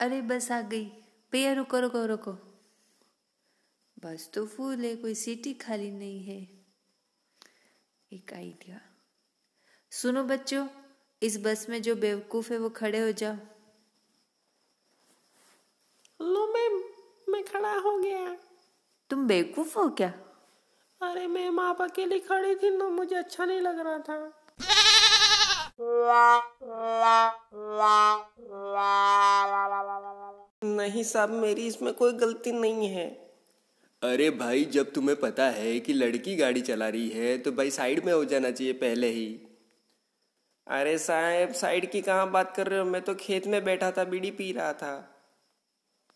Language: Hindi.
अरे बस आ गई। भैया रुको रुको रुको। बस तो फूल है कोई सीटी खाली नहीं है। एक आइडिया सुनो बच्चों इस बस में जो बेवकूफ़ है वो खड़े हो जाओ। लो मैम मैं खड़ा हो गया। तुम बेवकूफ़ हो क्या? अरे मैम आप अकेली खड़ी थी ना मुझे अच्छा नहीं लग रहा था। नहीं साहब मेरी इसमें कोई गलती नहीं है। अरे भाई जब तुम्हें पता है कि लड़की गाड़ी चला रही है तो भाई साइड में हो जाना चाहिए पहले ही। अरे साहब साइड की कहाँ बात कर रहे हो? मैं तो खेत में बैठा था बीड़ी पी रहा था।